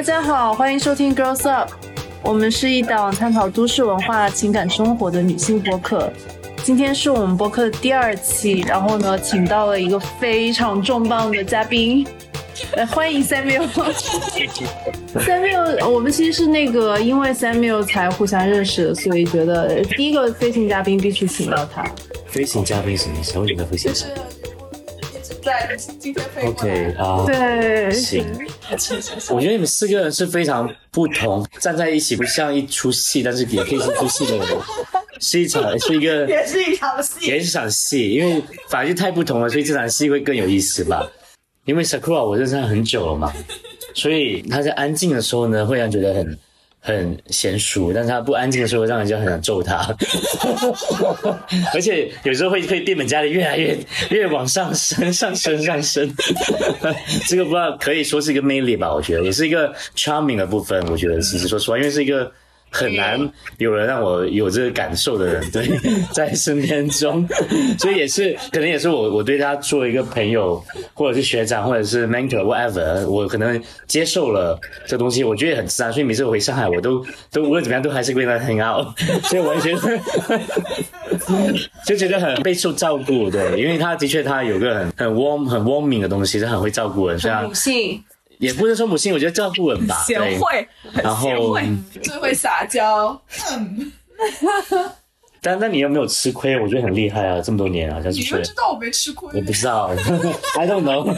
大家好，欢迎收听 Girls Up，我们是一档探讨都市文化、情感生活的女性播客。今天是我们播客的第二期，然后呢，请到了一个非常重磅的嘉宾，来欢迎 Samuel。Samuel，我们其实是那个因为 Samuel 才互相认识的，所以觉得第一个飞行嘉宾必须请到他。飞行嘉宾什么意思？为什么飞行？在今天飞过 OK 啊，对，行。我觉得你们四个人是非常不同，站在一起不像一出戏，但是也可以是一出戏的人，是一场 是一个也是一场戏。也是一场戏，因为反正就太不同了，所以这场戏会更有意思吧。因为 Sakura 我认识他很久了嘛，所以他在安静的时候呢，会让人觉得很很娴熟，但是他不安静的时候，让人家很想揍他。而且有时候会会变本加厉，越来越越往上升，上升上升。这个不知道可以说是一个魅力吧？我觉得也是一个 charming 的部分。我觉得其实说实话，因为是一个。很难有人让我有这个感受的人，对，在身边中，所以也是可能也是我我对他做一个朋友，或者是学长，或者是 mentor whatever，我可能接受了这东西，我觉得很自然，所以每次回上海，我都 都无论怎么样都还是跟他 hang out，所以我就觉得就觉得很备受照顾，对，因为他的确他有个很很 warm 很 warming 的东西，他很会照顾人，虽然女性。也不是说母性，我觉得照顾人吧，贤惠，很然后贤惠，最会撒娇。但但你有没有吃亏？我觉得很厉害啊，这么多年好，像是你们知道我没吃亏我不知道，I don't know。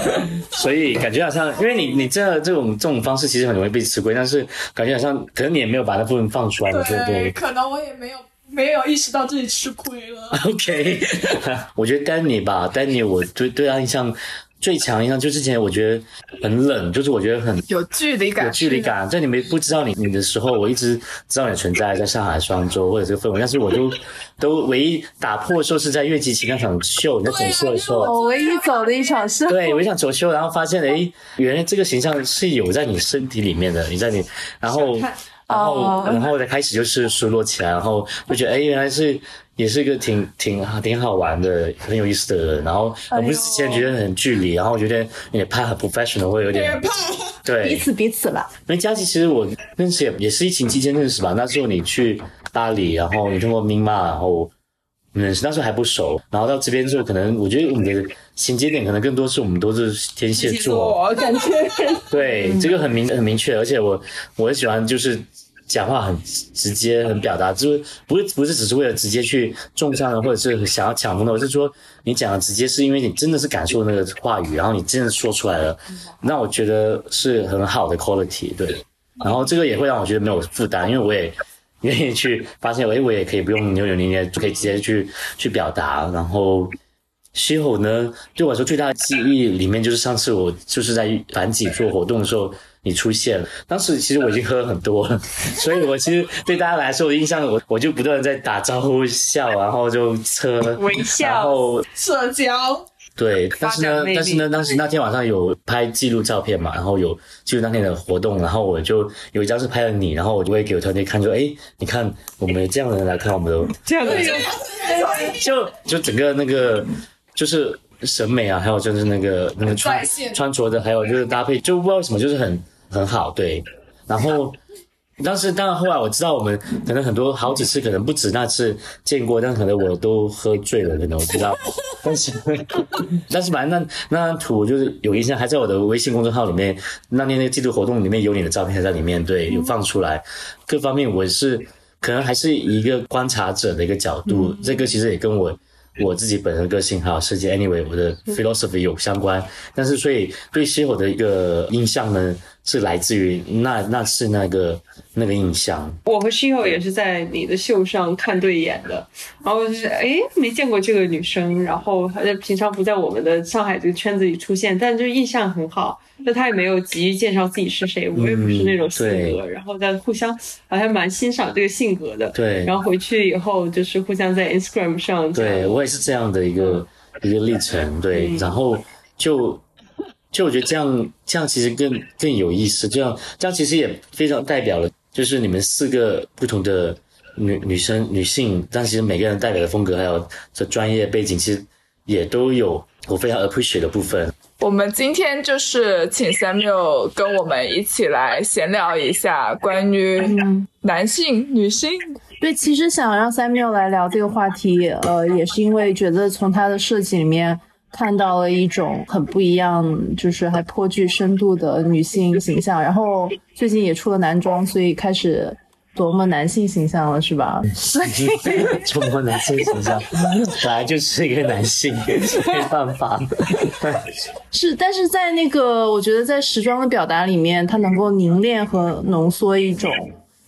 所以感觉好像，因为你你这这种这种方式其实很容易被吃亏，但是感觉好像可能你也没有把那部分放出来，对不对，对可能我也没有没有意识到自己吃亏了。OK，我觉得丹尼吧，丹尼我对对他印象最强印象，就之前我觉得很冷，就是我觉得很有距离感，有距离感，在你没不知道你你的时候，我一直知道你的存在，在上海、双周或者这个氛围，但是我都 都唯一打破的时候是在越级骑那场秀，你在走秀的时候。我唯一走的一场秀，对，我一想走秀，然后发现，诶，原来这个形象是有在你身体里面的，你在你，然后，然后，哦然后再开始就是熟络起来，然后就觉得，哎，原来是也是一个挺挺挺好玩的、很有意思的人，然后我不是之前觉得很距离，然后我觉得也怕很 professional 会有点怕。对，彼此彼此了。因为佳琪其实我认识也也是疫情期间认识吧，那时候你去巴黎，然后你通过 Mima，，然后认识，那时候还不熟，然后到这边之后，可能我觉得我们的衔接点可能更多是我们都是天蝎座，我感觉 对，这个很明很明确，而且我我很喜欢就是讲话很直接，很表达，就是不是不是只是为了直接去中伤人，或者是想要抢风头，而是说你讲的直接是因为你真的是感受那个话语，然后你真的说出来了，那我觉得是很好的 quality，对。然后这个也会让我觉得没有负担，因为我也愿意去发现，哎，我也可以不用扭扭捏捏，就可以直接去去表达，然后。西吼呢，对我来说最大的记忆里面就是上次我就是在反己做活动的时候你出现了，当时其实我已经喝了很多了，所以我其实对大家来说，我印象我我就不断的在打招呼笑，然后就车微笑然后社交，对，但是呢但是呢，当时那天晚上有拍记录照片嘛，然后有记录那天的活动，然后我就有一张是拍了你，然后我就会给我团队看，说，哎，你看我们这样的人来看我们的 这样的人。就就整个那个就是审美啊，还有就是那个那个穿穿着的，还有就是搭配，就不知道为什么就是很很好，对。然后，但是当然后来我知道我们可能很多好几次，可能不止那次见过，但可能我都喝醉了，可能我不知道。但是但是反正那那张图我就是有印象，还在我的微信公众号里面，那天那个季度活动里面有你的照片还在里面，对，有放出来，各方面我是可能还是一个观察者的一个角度，这个其实也跟我。我自己本身个性还有世界，anyway，我的 philosophy 有相关，但是所以对西火的一个印象呢，是来自于那那是那个那个印象，我和 Shio 也是在你的秀上看对眼的，然后就是哎没见过这个女生，然后她在平常不在我们的上海这个圈子里出现，但就印象很好。那她也没有急于介绍自己是谁，我也不是那种性格，对。然后在互相好像蛮欣赏这个性格的。对。然后回去以后就是互相在 Instagram 上对我也是这样的一个一个历程，对，然后就就我觉得这样这样其实更更有意思，这样这样其实也非常代表了，就是你们四个不同的女女生女性，但其实每个人代表的风格还有这专业背景，其实也都有我非常 appreciate 的部分。我们今天就是请 Samuel 跟我们一起来闲聊一下关于男性、女性。对，其实想让 Samuel 来聊这个话题，呃，也是因为觉得从他的设计里面看到了一种很不一样，就是还颇具深度的女性形象。然后最近也出了男装，所以开始琢磨男性形象了，是吧？琢磨男性形象 本来就是一个男性，没办法。是，但是在那个，我觉得在时装的表达里面，它能够凝练和浓缩一种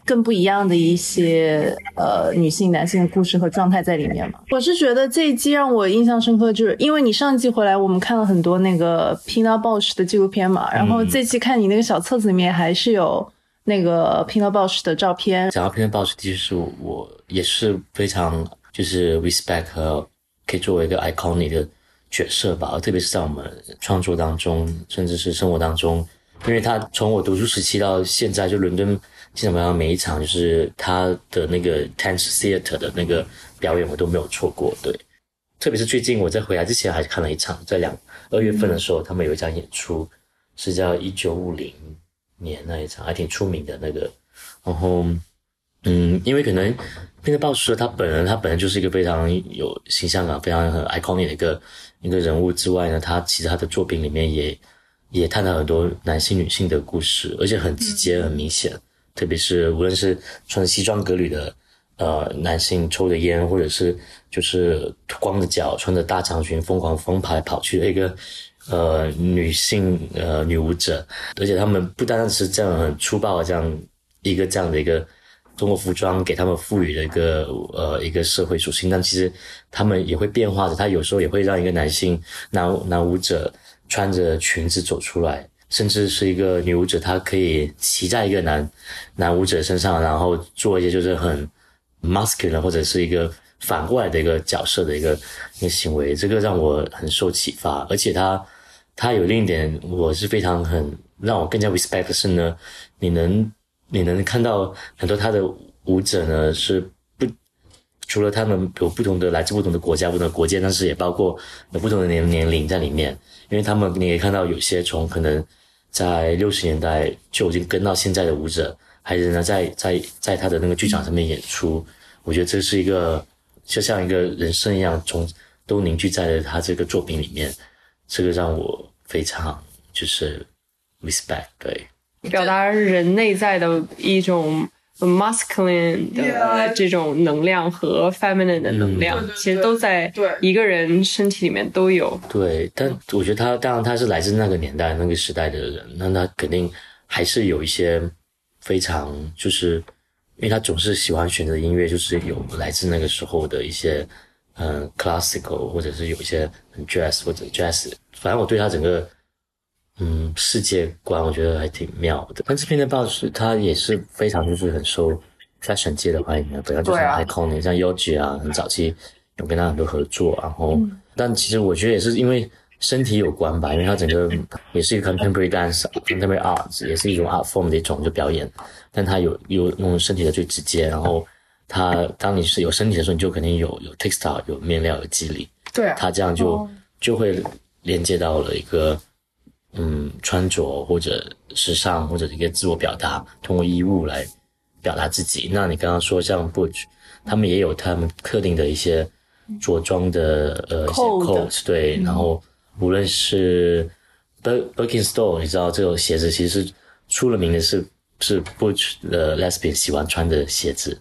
更不一样的一些呃女性、男性的故事和状态在里面嘛。我是觉得这一季让我印象深刻，就是因为你上一季回来，我们看了很多那个 Pina Bausch 的纪录片嘛，然后这期看你那个小册子里面还是有那个 Pina Bausch 的照片，讲到 Pina Bausch，其实我也是非常就是 respect 和可以作为一个 iconic 的角色吧，特别是在我们创作当中，甚至是生活当中，因为他从我读书时期到现在，就伦敦基本上每一场就是他的那个 Tense Theater 的那个表演，我都没有错过。对，特别是最近我在回来之前还看了一场，在两二月份的时候，他们有一场演出是叫一九五零年那一场，还挺出名的那个，然后。嗯，因为可能彼得鲍什他本人，他本人就是一个非常有形象感、非常很 iconic 的一个一个人物之外呢，他其实他的作品里面也也探讨很多男性、女性的故事，而且很直接、很明显。特别是无论是穿西装革履的呃男性抽着烟，或者是就是光着脚穿着大长裙疯狂疯跑来跑去的一个呃女性呃女舞者，而且他们不单单是这样很粗暴的这样一个这样的一个。中国服装给他们赋予了一个呃一个社会属性，但其实他们也会变化的。他有时候也会让一个男性男男舞者穿着裙子走出来，甚至是一个女舞者，她可以骑在一个男男舞者身上，然后做一些就是很 masculine 或者是一个反过来的一个角色的一个一个行为。这个让我很受启发，而且他他有另一点，我是非常很让我更加 respect 的是呢，你能。你能看到很多他的舞者呢，是除了他们有不同的来自不同的国家、不同的国界，但是也包括有不同的年年龄在里面。因为他们你也看到有些从可能在六十年代就已经跟到现在的舞者，还仍然在在在他的那个剧场上面演出。我觉得这是一个就像一个人生一样，从都凝聚在了他这个作品里面。这个让我非常就是 respect 对。表达人内在的一种 masculine 的这种能量和 feminine 的能量，其实都在一个人身体里面都有。对，但我觉得他当然他是来自那个年代、那个时代的人，那他肯定还是有一些非常就是，因为他总是喜欢选择音乐，就是有来自那个时候的一些嗯 classical，或者是有一些很 jazz 或者 jazz，反正我对他整个。嗯，世界观我觉得还挺妙的。但这篇的报纸它也是非常就是很受 fashion 界的欢迎的，本来就是 iconic，像 Yogi 啊，很早期有跟他很多合作。然后，但其实我觉得也是因为身体有关吧，因为它整个 也是一个 contemporary dance，contemporary art，也是一种 art form 的一种就表演。但它有有用身体的最直接，然后它当你是有身体的时候，你就肯定有有 textile，有面料，有肌理。对，它这样就就会连接到了一个。嗯，穿着或者时尚或者一个自我表达，通过衣物来表达自己。那你刚刚说像 Butch，他们也有他们特定的一些着装的呃一些 coat，对。然后无论是 Bir Birkenstock，你知道这种鞋子其实出了名的是是 Butch 的 Lesbian 喜欢穿的鞋子。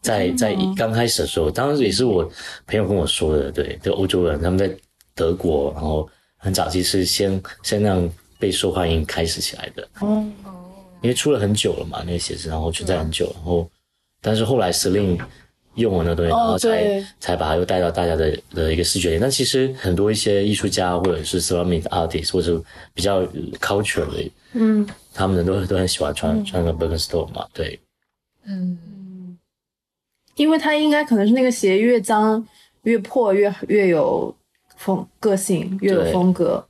在在刚开始的时候，当时也是我朋友跟我说的，对，就欧洲人他们在德国，然后。很早期是先先让被受欢迎开始起来的。哦，因为出了很久了嘛，那个鞋子，然后存在很久，然后但是后来 Celine 用了那东西，然后才才把它又带到大家的的一个视觉里。但其实很多一些艺术家或者是 ceramic artist 或者比较 culture 的，嗯，他们都都很喜欢穿穿个 Birkenstock 嘛，对，嗯，因为它应该可能是那个鞋越脏越破越越有。风个性越有风格，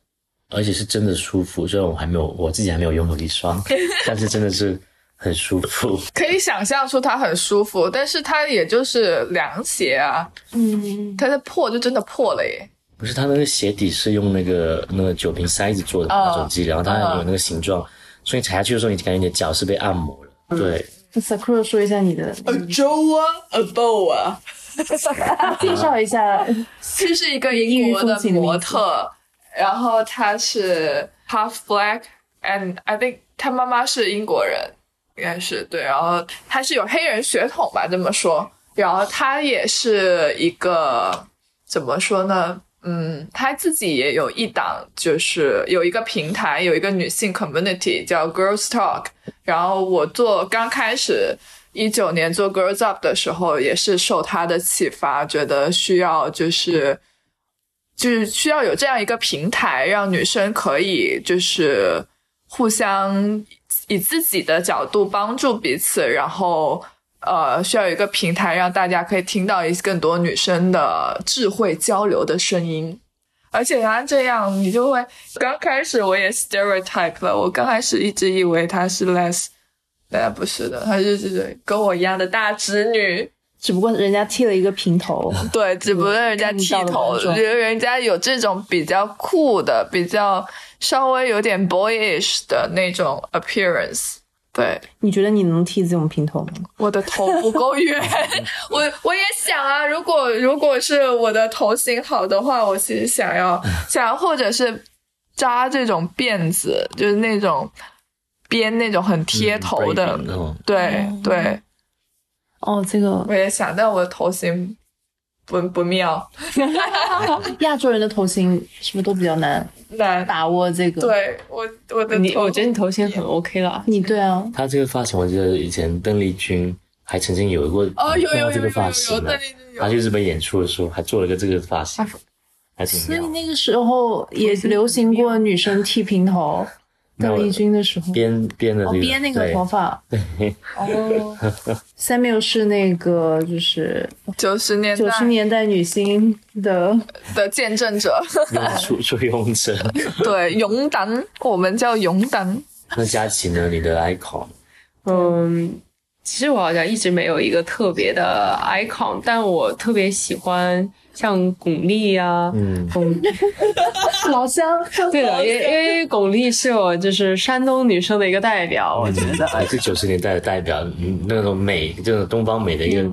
而且是真的舒服。虽然我还没有，我自己还没有拥有一双，但是真的是很舒服。可以想象出它很舒服，但是它也就是凉鞋啊。嗯，它的破就真的破了耶。不是，它那个鞋底是用那个那个酒瓶塞子做的哦那种机，然后它有那个形状，所以踩下去的时候，你感觉你的脚是被按摩了。对，那 Sakura 说一下你的，a Joa a Boa，介绍一下，这是一个英国的模特，然后他是 half black and I think 他妈妈是英国人，应该是对，然后他是有黑人血统吧，这么说，然后他也是一个怎么说呢？嗯，他自己也有一档，就是有一个平台，有一个女性 community 叫 Girls Talk。然后我做刚开始一九年做 Girls Up 的时候，也是受他的启发，觉得需要就是就是需要有这样一个平台，让女生可以就是互相以自己的角度帮助彼此，然后呃，需要有一个平台让大家可以听到一更多女生的智慧交流的声音。而且他这样，你就会刚开始我也 stereotype 了，我刚开始一直以为他是 less，但不是的，他就是跟我一样的大直女，只不过人家剃了一个平头，对，只不过人家剃头，觉 得人家有这种比较酷的、比较稍微有点 boyish 的那种 appearance。对，你觉得你能剃这种平头吗？我的头不够圆，我我也想啊，如果如果是我的头型好的话，我其实想要 想要或者是扎这种辫子，就是那种编那种很贴头的，对对，哦，这个我也想，但我的头型不不妙，亚洲人的头型是不是都比较难难。把握？这个，对我我的你我觉得你头型很 OK 了。你对啊，他这个发型，我记得以前邓丽君还曾经有过哦有有有这个有有发型他去日本演出的时候还做了个这个发型，还挺所以。那个时候也流行过女生剃平头。邓丽君的时候，编编的这哦，编那个头发。对哦，Samuel 是那个就是九十年九十年代女星的，的见证者，用出出用者。对，勇胆，我们叫勇胆。那佳琪呢？你的 icon 嗯，其实我好像一直没有一个特别的 icon，但我特别喜欢像巩俐呀、嗯。巩。老乡。对的，因为因为巩俐是我就是山东女生的一个代表，我觉得。还是九十年代的代表，嗯，那种美，就是东方美的一个、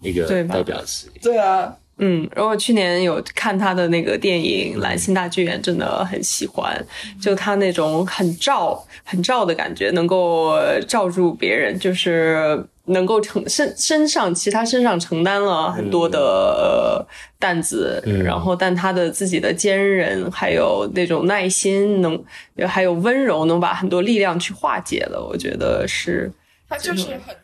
一个对吧？代表词。对啊，嗯，然后我去年有看她的那个电影《蓝星大剧院》，真的很喜欢，就她那种很照、很照的感觉，能够罩住别人，就是能够承身身上，其实他身上承担了很多的、呃担子，嗯。然后但他的自己的坚韧，还有那种耐心，能还有温柔，能把很多力量去化解了。我觉得是他就是很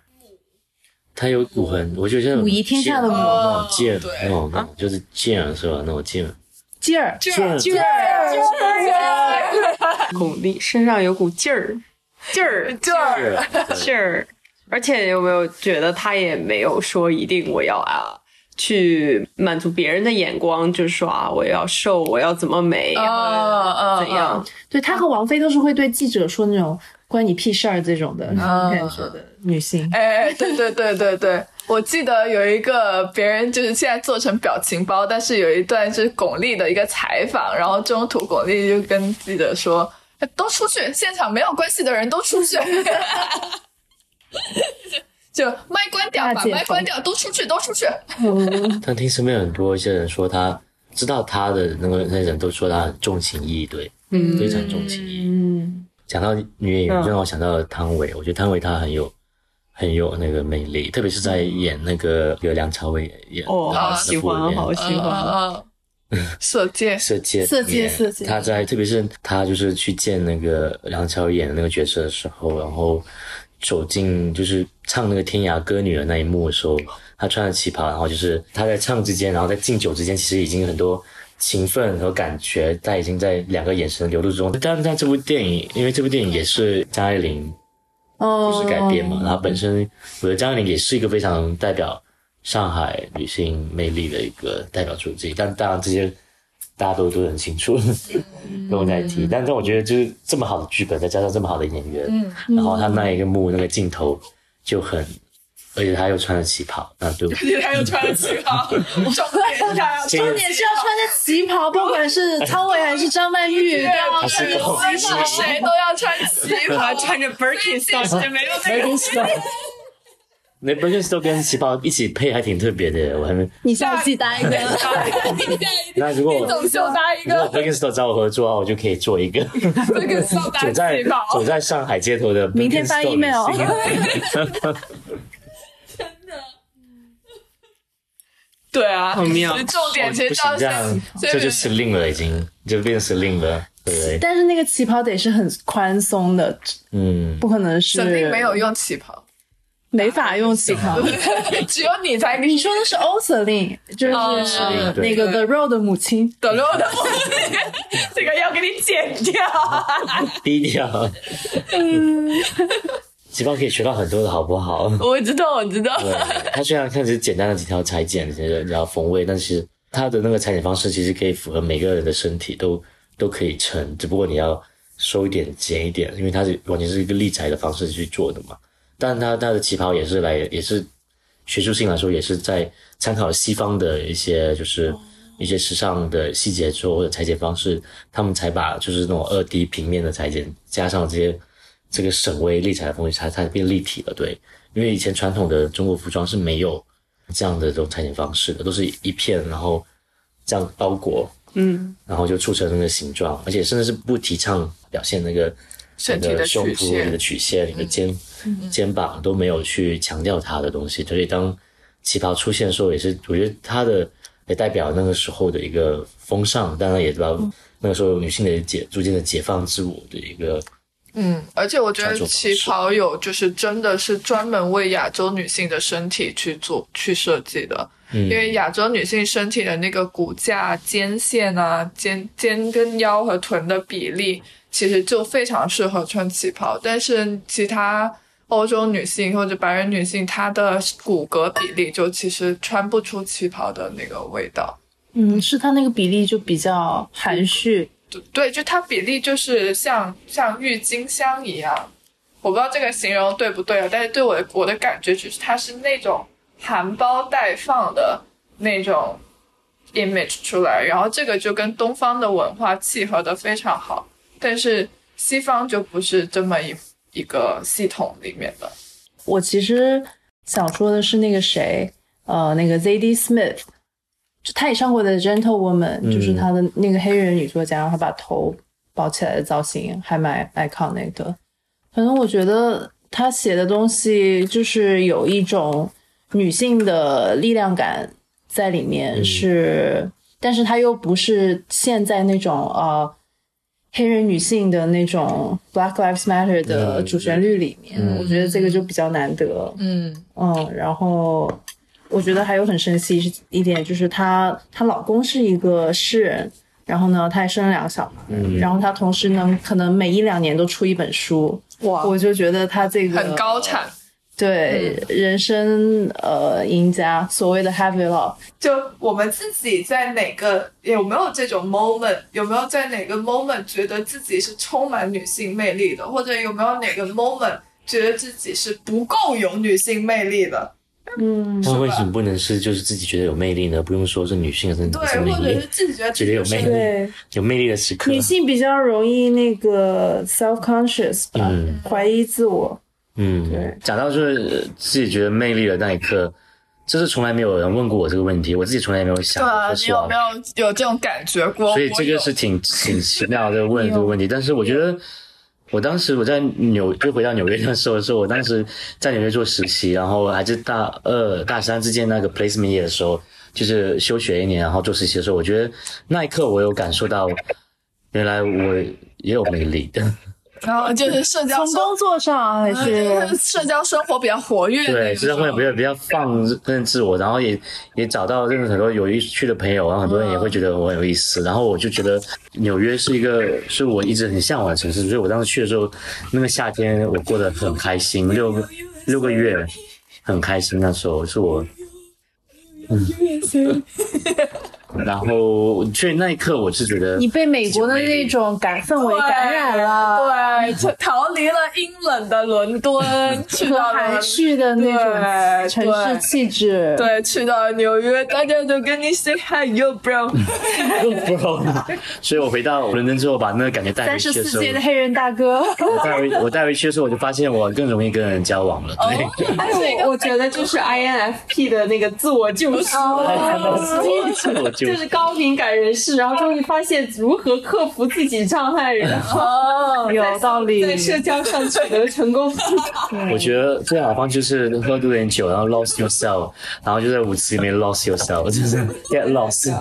他有股很，我觉得像武夷天下的武那种劲儿，对。那种那种就是劲儿是吧？那种劲儿，劲儿，劲儿劲儿。巩俐 身上有股劲儿，劲儿，劲儿，劲儿。而且有没有觉得他也没有说一定我要啊去满足别人的眼光，就是说啊我要瘦，我要怎么美，嗯嗯怎样？对她和王菲都是会对记者说那种关你屁事儿这种的感觉的女性。哎，对对对对对，我记得有一个别人就是现在做成表情包，但是有一段是巩俐的一个采访，然后中途巩俐就跟记者说：“哎都出去，现场没有关系的人都出去。” 就麦关掉，把麦关掉，都出去，都出去。但听身边很多一些人说他知道他的那个那些人都说他很重情义，对，嗯。非常重情义。嗯，讲到女演员，让我想到了汤唯。我觉得汤唯她很有很有那个魅力，特别是在演那个有梁朝伟演哦，好喜欢，好喜欢。射箭，色戒。色戒里面色戒。他在特别是他就是去见那个梁朝伟演的那个角色的时候，然后走进就是唱那个《天涯歌女》的那一幕的时候，她穿着旗袍，然后就是她在唱之间，然后在敬酒之间，其实已经有很多情分和感觉在已经在两个眼神的流露之中。但是在这部电影，因为这部电影也是张爱玲哦，故事改编嘛，然后本身我觉得张爱玲也是一个非常代表上海女性魅力的一个代表作之一，但当然这些大家都都很清楚，不用再提。但但我觉得就是这么好的剧本，再加上这么好的演员，嗯，然后他那一个幕那个镜头就很而且他又穿了旗袍，啊，对不对，他又穿了旗袍，重点是他要，重点是要穿着旗袍，不管是汤唯还是张曼玉，都要穿旗袍，谁都要穿旗袍，穿着 Birkenstock 没有那个。那 Birkenstock 跟旗袍一起配还挺特别的，我还没。你下次搭一个。那如果总秀搭一个 Birkenstock 找我合作，我就可以做一个。Birkenstock 走在走在上海街头的。明天发 email。对啊，很妙。重点其实这样，这就失令了，已经就变失令了，对不对？但是那个旗袍得是很宽松的，嗯，不可能是。肯定没有用旗袍，没法用旗袍，只有你才。你说的是 o s e l i n 就是那个 The Road 的母亲，The Road 的母亲，这个要给你剪掉，低调。嗯。旗袍可以学到很多的好不好？我知道，我知道。它虽然看是简单的几条裁剪，然后缝位，但是它的那个裁剪方式其实可以符合每个人的身体，都都可以成。只不过你要收一点、剪一点，因为它是完全是一个立裁的方式去做的嘛。但他他的旗袍也是来，也是学术性来说，也是在参考西方的一些就是一些时尚的细节之后或者裁剪方式，他们才把就是那种二 D 平面的裁剪加上这些。这个省微立裁的东西，它它变立体了，对，因为以前传统的中国服装是没有这样的这种裁剪方式的，都是一片，然后这样包裹，嗯，然后就促成那个形状，而且甚至是不提倡表现那个身体的胸部、你的曲线、你的肩肩膀都没有去强调它的东西，所以当旗袍出现的时候，也是我觉得它的也代表那个时候的一个风尚，当然也知道那个时候女性的解逐渐的解放自我的一个。嗯，而且我觉得旗袍有就是真的是专门为亚洲女性的身体去做去设计的，因为亚洲女性身体的那个骨架、肩线啊、肩肩跟腰和臀的比例，其实就非常适合穿旗袍。但是其他欧洲女性或者白人女性，她的骨骼比例就其实穿不出旗袍的那个味道。嗯，是她那个比例就比较含蓄。对，就它比例就是像像郁金香一样，我不知道这个形容对不对啊，但是对我的我的感觉就是它是那种含苞待放的那种 image 出来，然后这个就跟东方的文化契合的非常好，但是西方就不是这么一一个系统里面的。我其实想说的是那个谁，呃，那个 Z.D. Smith。就他也上过的《Gentle Woman》，就是他的那个黑人女作家，然后把头包起来的造型还蛮 iconic 的。反正我觉得他写的东西就是有一种女性的力量感在里面，是，但是他又不是现在那种呃黑人女性的那种 Black Lives Matter 的主旋律里面。我觉得这个就比较难得。嗯嗯，然后。我觉得还有很神奇一点，就是她她老公是一个诗人，然后呢，她还生了两个小孩，然后她同时呢，可能每一两年都出一本书，哇！我就觉得她这个很高产，对人生呃赢家，所谓的 happy love，。就我们自己在哪个有没有这种 moment，有没有在哪个 moment 觉得自己是充满女性魅力的，或者有没有哪个 moment 觉得自己是不够有女性魅力的？嗯，那为什么不能是就是自己觉得有魅力呢？不用说是女性的对，或者是自己觉得觉得有魅力，有魅力的时刻。女性比较容易那个 self conscious 吧，怀疑自我。嗯，对。讲到就是自己觉得魅力的那一刻，就是从来没有人问过我这个问题，我自己从来没有想。对啊，你有没有有这种感觉过？所以这个是挺挺 奇妙的问这个问题，但是我觉得。我当时我在纽就回到纽约的时候是，我当时在纽约做实习，然后还是大二大三之间那个 placement year 的时候，就是休学一年，然后做实习的时候，我觉得那一刻我有感受到，原来我也有魅力的。然后就是社交，从工作上还是社交生活比较活跃。对，社交生活比较比较放任自我，然后也也找到认识很多有意趣的朋友，然后很多人也会觉得我很有意思。然后我就觉得纽约是一个是我一直很向往的城市，所以我当时去的时候，那个夏天我过得很开心，六个六个月很开心。那时候是我，嗯，然后，所以那一刻我是觉得你被美国的那种感氛围感染了，对，逃离了阴冷的伦敦，去到含蓄的那种城市气质，对，去到纽约，大家都跟你 say hi，yo bro，bro，所以我回到伦敦之后，把那个感觉带回去的时候，三十四届的黑人大哥，我带回我带回去的时候，我就发现我更容易跟人交往了。对，我我觉得就是 INFP 的那个自我救赎。就是高敏感人士，然后终于发现如何克服自己障碍，然 后 有道理，在社交上取得成功。我觉得最好的方就是喝多点酒，然后 lost yourself，然后就在舞池里面 lost yourself，就是 get lost。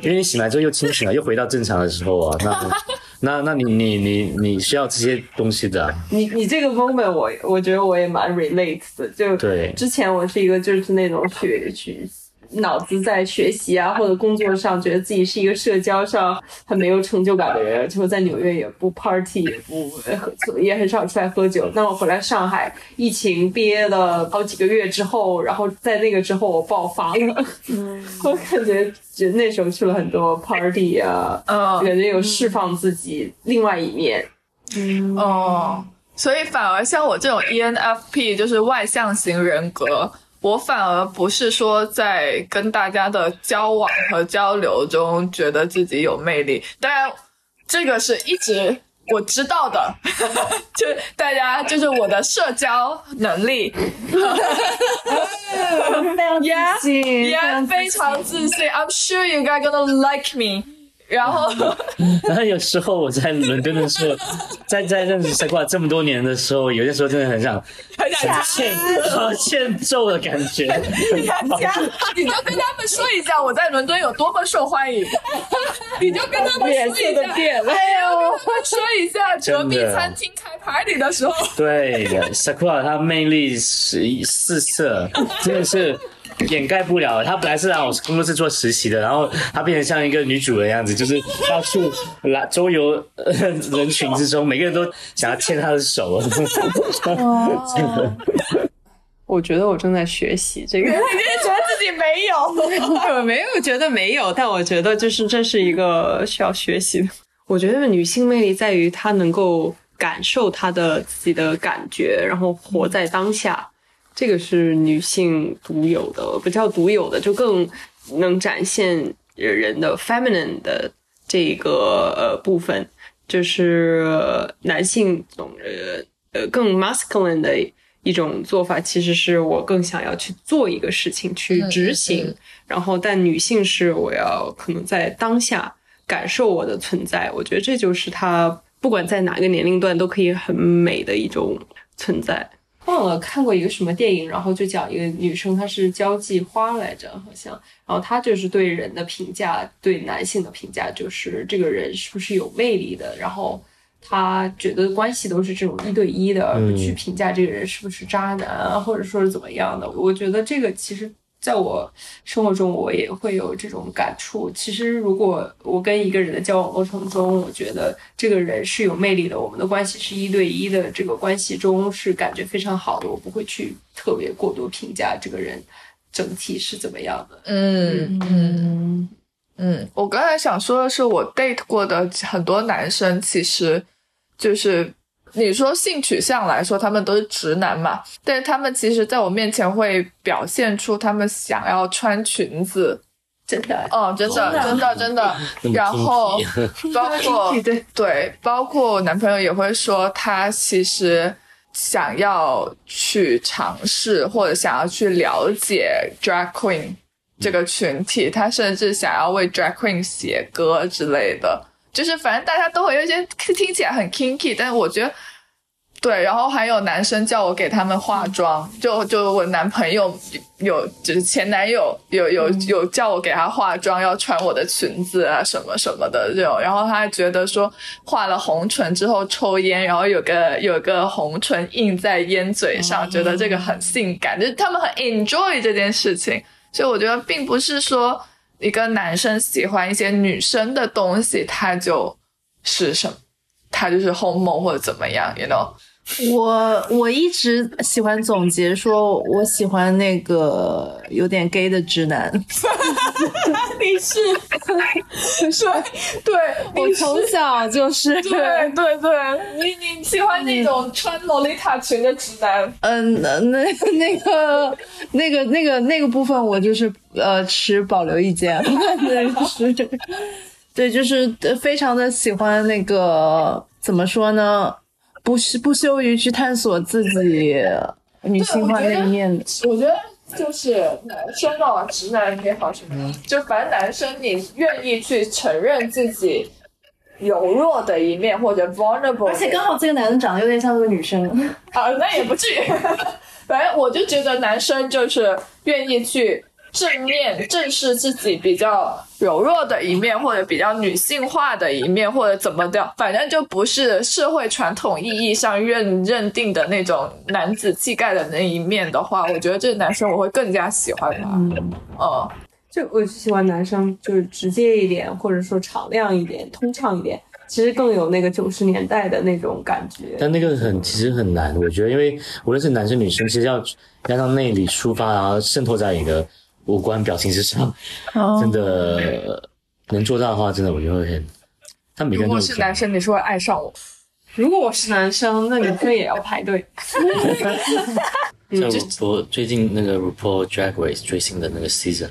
因为你醒来之后又清醒了，又回到正常的时候啊，那那那你你你你需要这些东西的。你你这个 moment 我我觉得我也蛮 relate 的，就对，之前我是一个就是那种去去。脑子在学习啊，或者工作上，觉得自己是一个社交上很没有成就感的人，就在纽约也不 party，也不，也很少出来喝酒。那我回来上海，疫情憋了好几个月之后，然后在那个之后我爆发了，我感觉就那时候去了很多 party 啊，感觉有释放自己另外一面。嗯哦，所以反而像我这种 ENFP 就是外向型人格。我反而不是说在跟大家的交往和交流中觉得自己有魅力，当然这个是一直我知道的，就大家就是我的社交能力，也非常自信，I'm sure you guys gonna like me。然后，然后有时候我在伦敦的时候，在在认识 Sakura 这么多年的时候，有些时候真的很想很想欠好 欠揍的感觉。你你就跟他们说一下我在伦敦有多么受欢迎，你就跟他们说一下，哎呦，说一下隔壁餐厅开 party 的时候，对，Sakura 她魅力是四射，真的是。掩盖不了，他本来是来我工作室做实习的，然后他变成像一个女主的样子，就是到处来周游人群之中，每个人都想要牵她的手。我觉得我正在学习这个，你觉得自己没有？我没有觉得没有，但我觉得就是这是一个需要学习的。我觉得女性魅力在于她能够感受她的自己的感觉，然后活在当下。这个是女性独有的，不叫独有的，就更能展现人的 feminine 的这个呃部分，就是男性总呃呃更 masculine 的一种做法，其实是我更想要去做一个事情去执行，然后但女性是我要可能在当下感受我的存在，我觉得这就是她不管在哪个年龄段都可以很美的一种存在。忘了看过一个什么电影，然后就讲一个女生，她是交际花来着，好像，然后她就是对人的评价，对男性的评价，就是这个人是不是有魅力的，然后她觉得关系都是这种一对一的，而不去评价这个人是不是渣男啊，或者说是怎么样的。我觉得这个其实。在我生活中，我也会有这种感触。其实，如果我跟一个人的交往过程中，我觉得这个人是有魅力的，我们的关系是一对一的，这个关系中是感觉非常好的，我不会去特别过多评价这个人整体是怎么样的。嗯嗯嗯，我刚才想说的是，我 date 过的很多男生，其实就是。你说性取向来说，他们都是直男嘛？但是他们其实在我面前会表现出他们想要穿裙子，真的，哦，真的，真的，真的。然后包括 对对，包括男朋友也会说，他其实想要去尝试或者想要去了解 drag queen 这个群体，他甚至想要为 drag queen 写歌之类的。就是反正大家都会有一些听起来很 kinky，但是我觉得对，然后还有男生叫我给他们化妆，就就我男朋友有就是前男友有有有叫我给他化妆，要穿我的裙子啊什么什么的这种，然后他还觉得说画了红唇之后抽烟，然后有个有个红唇印在烟嘴上，觉得这个很性感，就是他们很 enjoy 这件事情，所以我觉得并不是说。一个男生喜欢一些女生的东西，他就是什么，他就是 homo 或者怎么样，you know？我我一直喜欢总结说，我喜欢那个有点 gay 的直男。你是，是，对我从小就是，对对对，你你喜欢那种穿洛丽塔裙的直男？嗯，那那那个那个那个那个部分，我就是呃持保留意见。对，对，就是非常的喜欢那个怎么说呢？不是不羞于去探索自己女性化那一面的。我觉得就是男生啊，直男也好什么，就反正男生你愿意去承认自己柔弱的一面或者 vulnerable，而且刚好这个男的长得有点像个女生啊，那也不至于。反正我就觉得男生就是愿意去。正面正视自己比较柔弱的一面，或者比较女性化的一面，或者怎么的，反正就不是社会传统意义上认认定的那种男子气概的那一面的话，我觉得这个男生我会更加喜欢他。嗯，哦，就我就喜欢男生就是直接一点，或者说敞亮一点，通畅一点，其实更有那个九十年代的那种感觉。但那个很其实很难，我觉得，因为无论是男生女生，其实要要让内里抒发，然后渗透在一个。五官表情之上，真的能做到的话，真的我觉得会很。他每个人如果是男生，你是会爱上我；如果我是男生，那女生也要排队。像我最近那个 RuPaul Drag Race 最新的那个 season，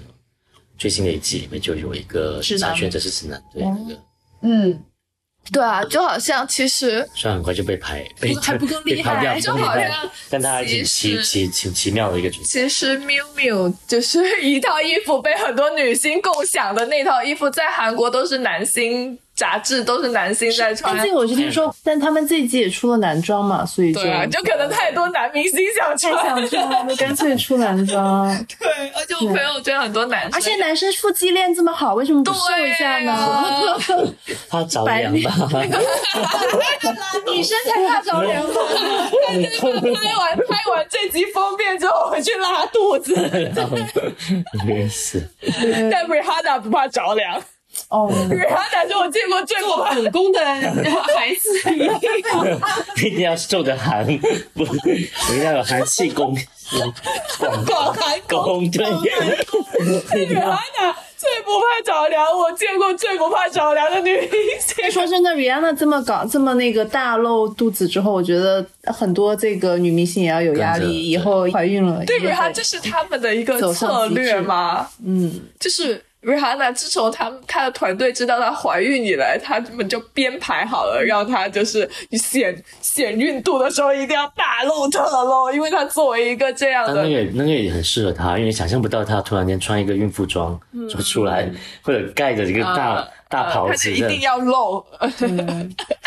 最新的一季里面就有一个参选者是直男，对那个，嗯。对啊，就好像其实虽然很快就被排，被还不够 厉害，就好像，但他还挺奇奇奇奇妙的一个角色。其实 Miu Miu 就是一套衣服被很多女星共享的那套衣服，在韩国都是男星。杂志都是男星在穿，最近我是听说，但他们这一季也出了男装嘛，所以就就可能太多男明星想穿，想穿，就干脆出男装。对，而且我朋友圈很多男生，而且男生腹肌练这么好，为什么不瘦一下呢？他着凉吧？女生才怕着凉吧？拍完拍完这集封面之后回去拉肚子，没事。但 Rihanna 不怕着凉。哦，瑞哈娜是我见过最做子宫的孩子，一定要受着寒，不，一定要有寒气功，广寒宫对。瑞哈娜最不怕着凉，我见过最不怕着凉的女明星。说真的，Rihanna 这么搞这么那个大露肚子之后，我觉得很多这个女明星也要有压力，以后怀孕了。对，Rihanna 这是他们的一个策略吗？嗯，就是。瑞哈娜自从他他的团队知道她怀孕以来，他们就编排好了，让她就是显显孕肚的时候一定要大露特露，因为她作为一个这样的，那个那个也很适合她，因为想象不到她突然间穿一个孕妇装就出来，或者盖着一个大大袍子，一定要露。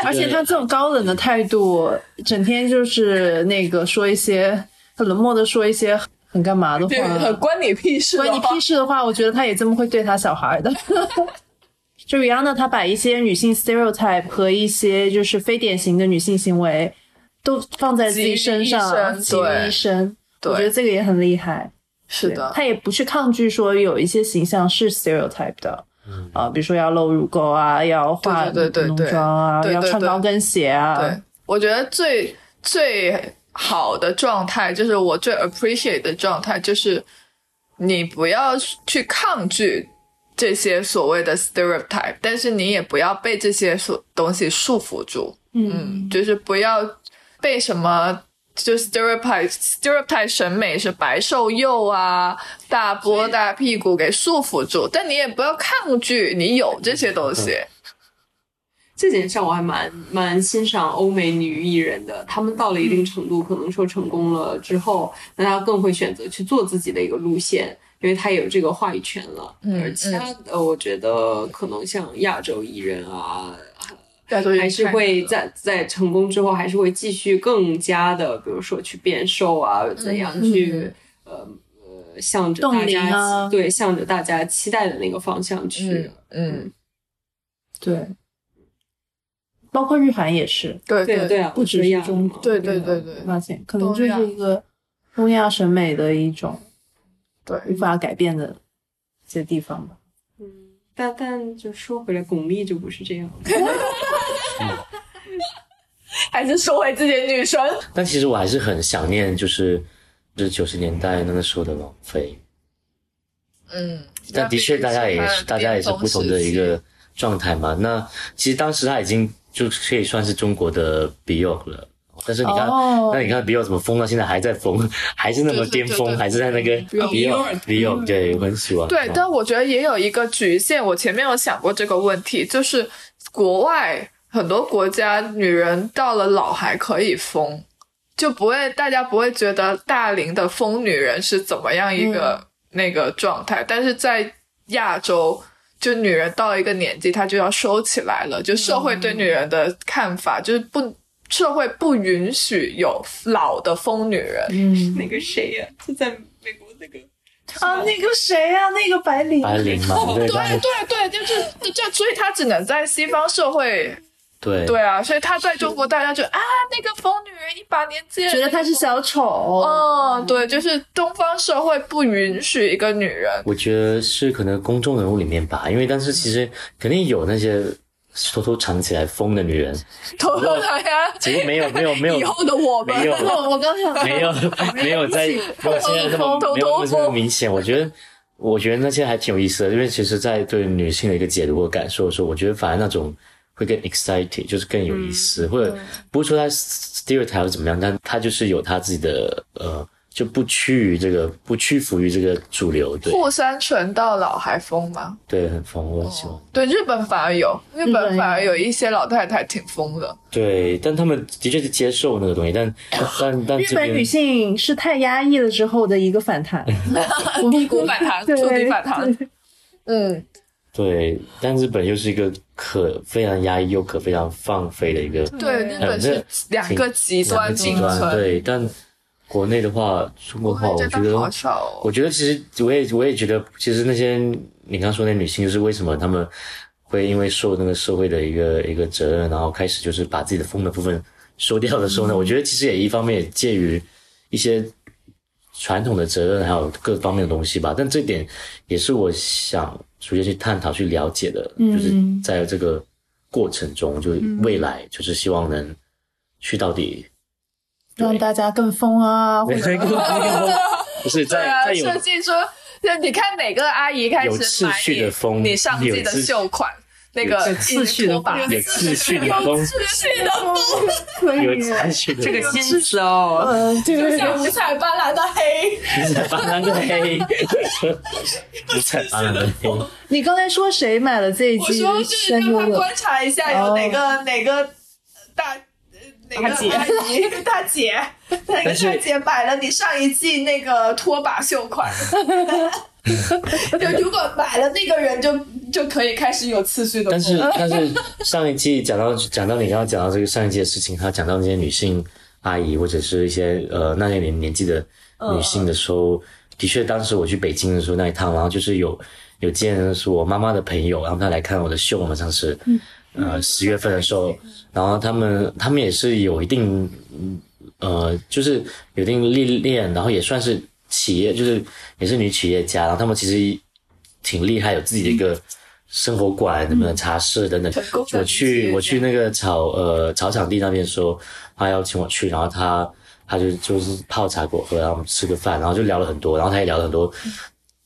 而且她这种高冷的态度，整天就是那个说一些很冷漠的说一些。很干嘛的话，很关你屁事。关你屁事的话，我觉得他也这么会对他小孩的。就 Rihanna，他把一些女性 stereotype 和一些就是非典型的女性行为都放在自己身上，集于一身。我觉得这个也很厉害。是的，他也不去抗拒说有一些形象是 stereotype 的，啊，比如说要露乳沟啊，要化浓妆啊，要穿高跟鞋啊。对，我觉得最最。好的状态就是我最 appreciate 的状态，就是你不要去抗拒这些所谓的 stereotype，但是你也不要被这些所东西束缚住。嗯，就是不要被什么就 stereotype stereotype 审美是白瘦幼啊、大波大屁股给束缚住，但你也不要抗拒你有这些东西。这点上我还蛮蛮欣赏欧美女艺人的，她们到了一定程度，可能说成功了之后，那她更会选择去做自己的一个路线，因为她有这个话语权了。嗯，而其他的，我觉得可能像亚洲艺人啊，还是会在在成功之后，还是会继续更加的，比如说去变瘦啊，怎样去呃呃向着大家对向着大家期待的那个方向去。嗯，对。包括日韩也是，对对对啊，不只是中国，对对对对，发现可能就是一个东亚审美的一种，对无法改变的一些地方吧。嗯，但但就说回来，巩俐就不是这样。还是说回自己的女神。但其实我还是很想念，就是就是九十年代那个时候的王菲。嗯，但的确，大家也是大家也是不同的一个状态嘛。那其实当时她已经就可以算是中国的 Beyond 了。但是你看，那你看 Beyond 怎么疯到现在还在疯，还是那么巅峰，还是在那个 Beyond Beyond 对，我很喜欢。对，但我觉得也有一个局限。我前面有想过这个问题，就是国外很多国家女人到了老还可以疯，就不会大家不会觉得大龄的疯女人是怎么样一个那个状态。但是在亚洲，就女人到了一个年纪，她就要收起来了，就社会对女人的看法就是不。社会不允许有老的疯女人。嗯，那个谁呀？就在美国那个啊，那个谁呀？那个白领。白领嘛，对对对，就是就所以他只能在西方社会。对对啊，所以他在中国，大家就啊，那个疯女人一把年纪，觉得她是小丑。嗯，对，就是东方社会不允许一个女人。我觉得是可能公众人物里面吧，因为但是其实肯定有那些。偷偷藏起来疯的女人，偷偷藏呀？其实没有没有没有以后的我们，没有我刚想没有没有在没有现在这么没有这么明显。我觉得我觉得那些还挺有意思的，因为其实，在对女性的一个解读和感受的时候，我觉得反而那种会更 excited，就是更有意思，或者不是说他 stereotype 怎么样，但他就是有他自己的呃。就不屈于这个，不屈服于这个主流。对，富山纯到老还疯吗？对，很疯，我喜欢。对，日本反而有，日本反而有一些老太太挺疯的。对，但他们的确是接受那个东西，但但但日本女性是太压抑了之后的一个反弹，低谷反弹，触底反弹。嗯，对，但日本又是一个可非常压抑又可非常放飞的一个。对，日本是两个极端极端。对，但。国内的话，中国的话，我觉得，我觉得其实我也我也觉得，其实那些你刚说那女性，就是为什么她们会因为受那个社会的一个一个责任，然后开始就是把自己的风的部分收掉的时候呢？我觉得其实也一方面也介于一些传统的责任，还有各方面的东西吧。但这点也是我想逐渐去探讨、去了解的，就是在这个过程中，就未来就是希望能去到底。让大家更疯啊！或者 更疯，不是在在设计说，就你看哪个阿姨开始买你你上季的秀款，那个次序的吧，有次序的风，次序的风，有次序的这个新词哦，嗯，就像五彩斑斓的黑，五彩斑斓的黑，五彩斑斓的黑。你刚才说谁买了这一季？我说就是让他观察一下有哪个哪个大。大姐，大姐，哪个大姐买了你上一季那个拖把秀款？就如果买了那个人，就就可以开始有次序的。但是，但是上一季讲到讲到你刚刚讲到这个上一季的事情，他讲到那些女性阿姨或者是一些呃那些年年纪的女性的时候，的确，当时我去北京的时候那一趟，然后就是有有见是我妈妈的朋友，然后她来看我的秀嘛，像是。呃，十月份的时候，然后他们他们也是有一定，呃，就是有一定历练，然后也算是企业，就是也是女企业家，然后他们其实挺厉害，有自己的一个生活馆，什么茶室等等。我去我去那个草呃草场地那边的时候，他邀请我去，然后他他就就是泡茶给我喝，然后我们吃个饭，然后就聊了很多，然后他也聊了很多，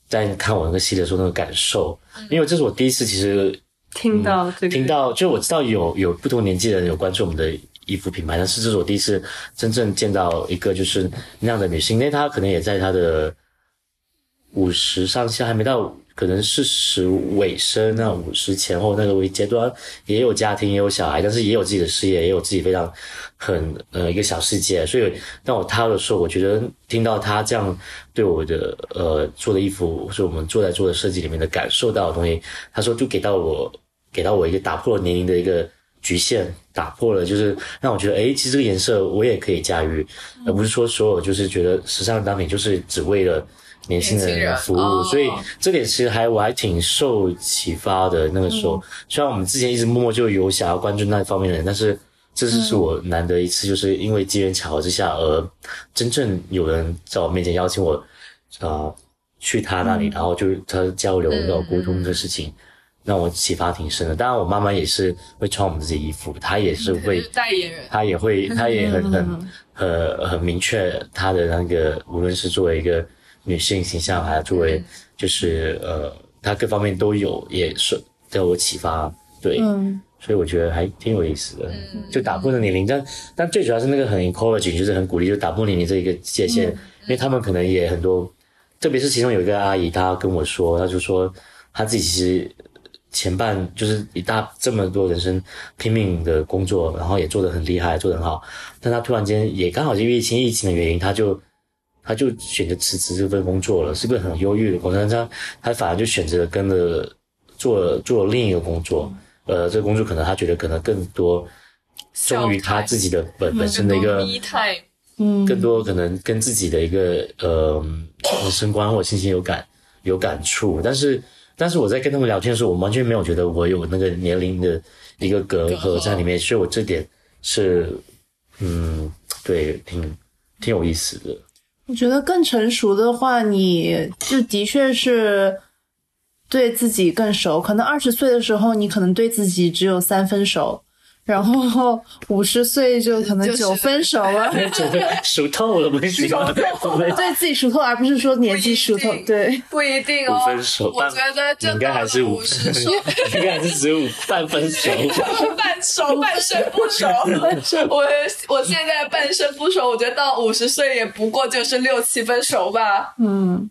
在看我那个戏的时候那个感受，因为这是我第一次其实。听到这个，听到就我知道有有不同年纪的人有关注我们的衣服品牌，但是这是我第一次真正见到一个就是那样的女性，因为她可能也在她的五十上下，还没到可能四十尾声那五十前后那个微阶段，也有家庭也有小孩，但是也有自己的事业，也有自己非常很呃一个小世界。所以当我他的时候，我觉得听到他这样对我的呃做的衣服，是我们做在做的设计里面的感受到的东西，他说就给到我。给到我一个打破了年龄的一个局限，打破了就是让我觉得，哎，其实这个颜色我也可以驾驭，而不是说所有就是觉得时尚单品就是只为了年轻人服务。所以这点其实还我还挺受启发的。那个时候，虽然我们之前一直默默就有想要关注那方面的人，但是这次是我难得一次，就是因为机缘巧合之下而真正有人在我面前邀请我啊去他那里，然后就是他交流、要沟通的事情。让我启发挺深的。当然，我妈妈也是会穿我们自己衣服，她也是会代言人，她也会，她也很很 很很明确她的那个，无论是作为一个女性形象，还是作为就是呃，她各方面都有，也是对我启发。对，所以我觉得还挺有意思的，就打破了年龄，但但最主要是那个很 encouraging，就是很鼓励，就打破年龄这一个界限，因为他们可能也很多，特别是其中有一个阿姨，她跟我说，她就说她自己其实前半就是一大这么多人生拼命的工作，然后也做得很厉害，做得很好，但她突然间也刚好因为疫情疫情的原因，她就她就选择辞职这份工作了，是个很忧郁的工作，她她反而就选择跟了做做另一个工作。呃，这个工作可能他觉得可能更多忠于他自己的本本身的一个，嗯，更多可能跟自己的一个呃人生观或信心有感有感触。但是，但是我在跟他们聊天的时候，我完全没有觉得我有那个年龄的一个隔阂在里面，所以我这点是嗯，对，挺挺有意思的。我觉得更成熟的话，你就的确是。对自己更熟，可能二十岁的时候，你可能对自己只有三分熟。然后五十岁就可能九分 熟了，熟透了，不是熟透，对自己熟透，而不是说年纪熟透，对，不一定哦。五分熟，我觉得应该还是五。十岁，应该还是只有半分熟，半熟。半生不熟。我我现在半生不熟，我觉得到五十岁也不过就是六七分熟吧。嗯。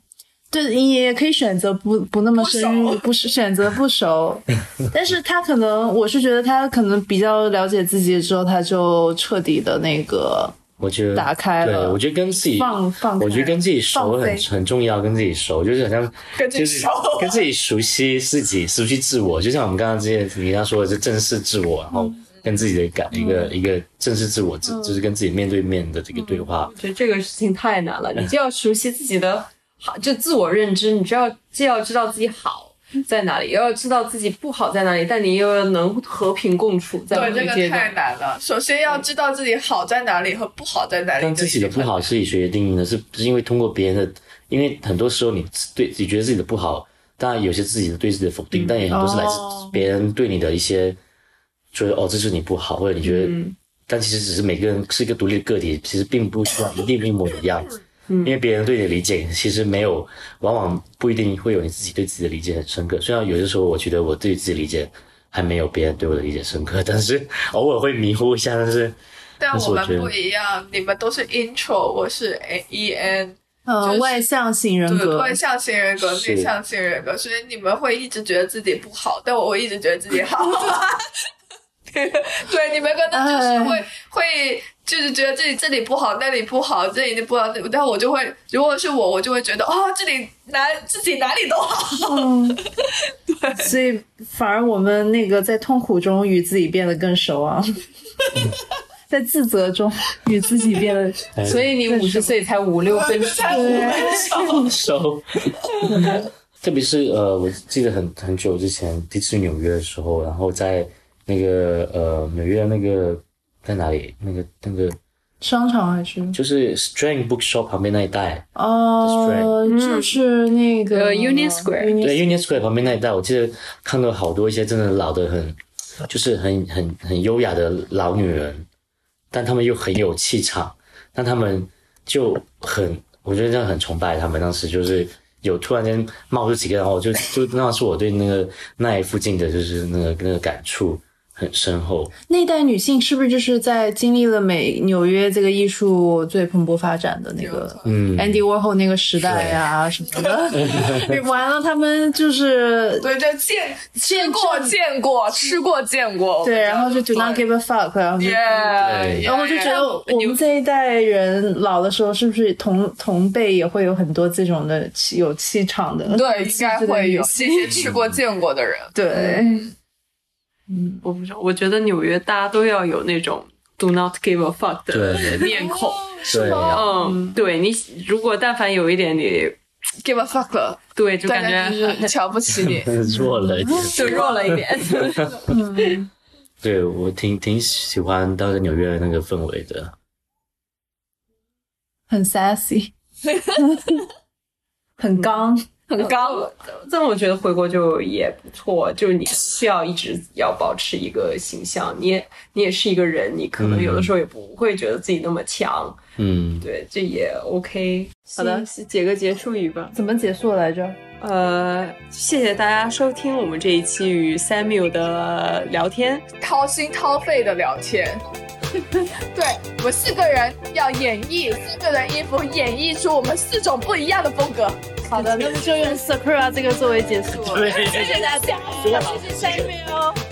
对，你也可以选择不不那么深入，不是选择不熟，但是他可能，我是觉得他可能比较了解自己之后，他就彻底的那个，我觉得打开了。对，我觉得跟自己放放，我觉得跟自己熟很很重要，跟自己熟就是好像就是跟自己熟悉自己，熟悉自我，就像我们刚刚之前你刚说的，是正视自我，然后跟自己的感一个一个正视自我，就是跟自己面对面的这个对话。我觉得这个事情太难了，你就要熟悉自己的。好，就自我认知，你知道既要知道自己好在哪里，又要知道自己不好在哪里，但你又要能和平共处。在对，这个太难了。首先要知道自己好在哪里和不好在哪里。但自己的不好是以谁定义呢？是是因为通过别人的？因为很多时候你对你觉得自己的不好，当然有些自己的对自己的否定，但也很多是来自别人对你的一些，觉得哦，这是你不好，或者你觉得，但其实只是每个人是一个独立的个体，其实并不需要一定一模一样。因为别人对你的理解其实没有，往往不一定会有你自己对自己的理解很深刻。虽然有些时候我觉得我对自己理解还没有别人对我的理解深刻，但是偶尔会迷糊一下。但是，但我们不一样，你们都是 intro，我是 E N，嗯，外向型人格，外向型人格，内向型人格，所以你们会一直觉得自己不好，但我会一直觉得自己好。对，你们可能就是会会。就是觉得这里这里不好，那里不好，这里不好，但我就会，如果是我，我就会觉得哦，这里哪自己哪里都好。嗯，对，所以反而我们那个在痛苦中与自己变得更熟啊，在自责中与自己变得，所以你五十岁才五六分熟，熟。特别是呃，我记得很很久之前第一次纽约的时候，然后在那个呃纽约那个。在哪里？那个那个商场还是？就是 Strand Bookshop 旁边那一带哦，就是那个 Union Square。对，Union Square 旁边那一带，我记得看到好多一些真的老的很，就是很很很优雅的老女人，但他们又很有气场，但他们就很，我觉得这样很崇拜他们。当时就是有突然间冒出几个，然后就就那是我对那个那附近的就是那个那个感触。很深厚。那代女性是不是就是在经历了美纽约这个艺术最蓬勃发展的那个，嗯，Andy Warhol 那个时代呀什么的？完了，他们就是对，就见见过见过吃过见过，对，然后就 Do not give a fuck，然后就，然后就觉得我们这一代人老的时候，是不是同同辈也会有很多这种的气有气场的？对，应该会有这些吃过见过的人，对。嗯，我不知道，我觉得纽约大家都要有那种 do not give a fuck 的面孔，对，嗯，对你如果但凡有一点你 give a fuck 了，对，就感觉瞧不起你，弱了一点，就弱了一点。嗯，对我挺挺喜欢当时纽约的那个氛围的，很 sassy，很刚。很高。这么我觉得回国就也不错，就是你需要一直要保持一个形象，你也你也是一个人，你可能有的时候也不会觉得自己那么强。嗯，对，这也 OK。好的，解个结束语吧。怎么结束来着？呃，谢谢大家收听我们这一期与 Samuel 的聊天，掏心掏肺的聊天。对我们四个人要演绎四个人衣服，演绎出我们四种不一样的风格。好的，那么就用 Sakura 这个作为结束。对，谢谢大家，谢谢 Samuel。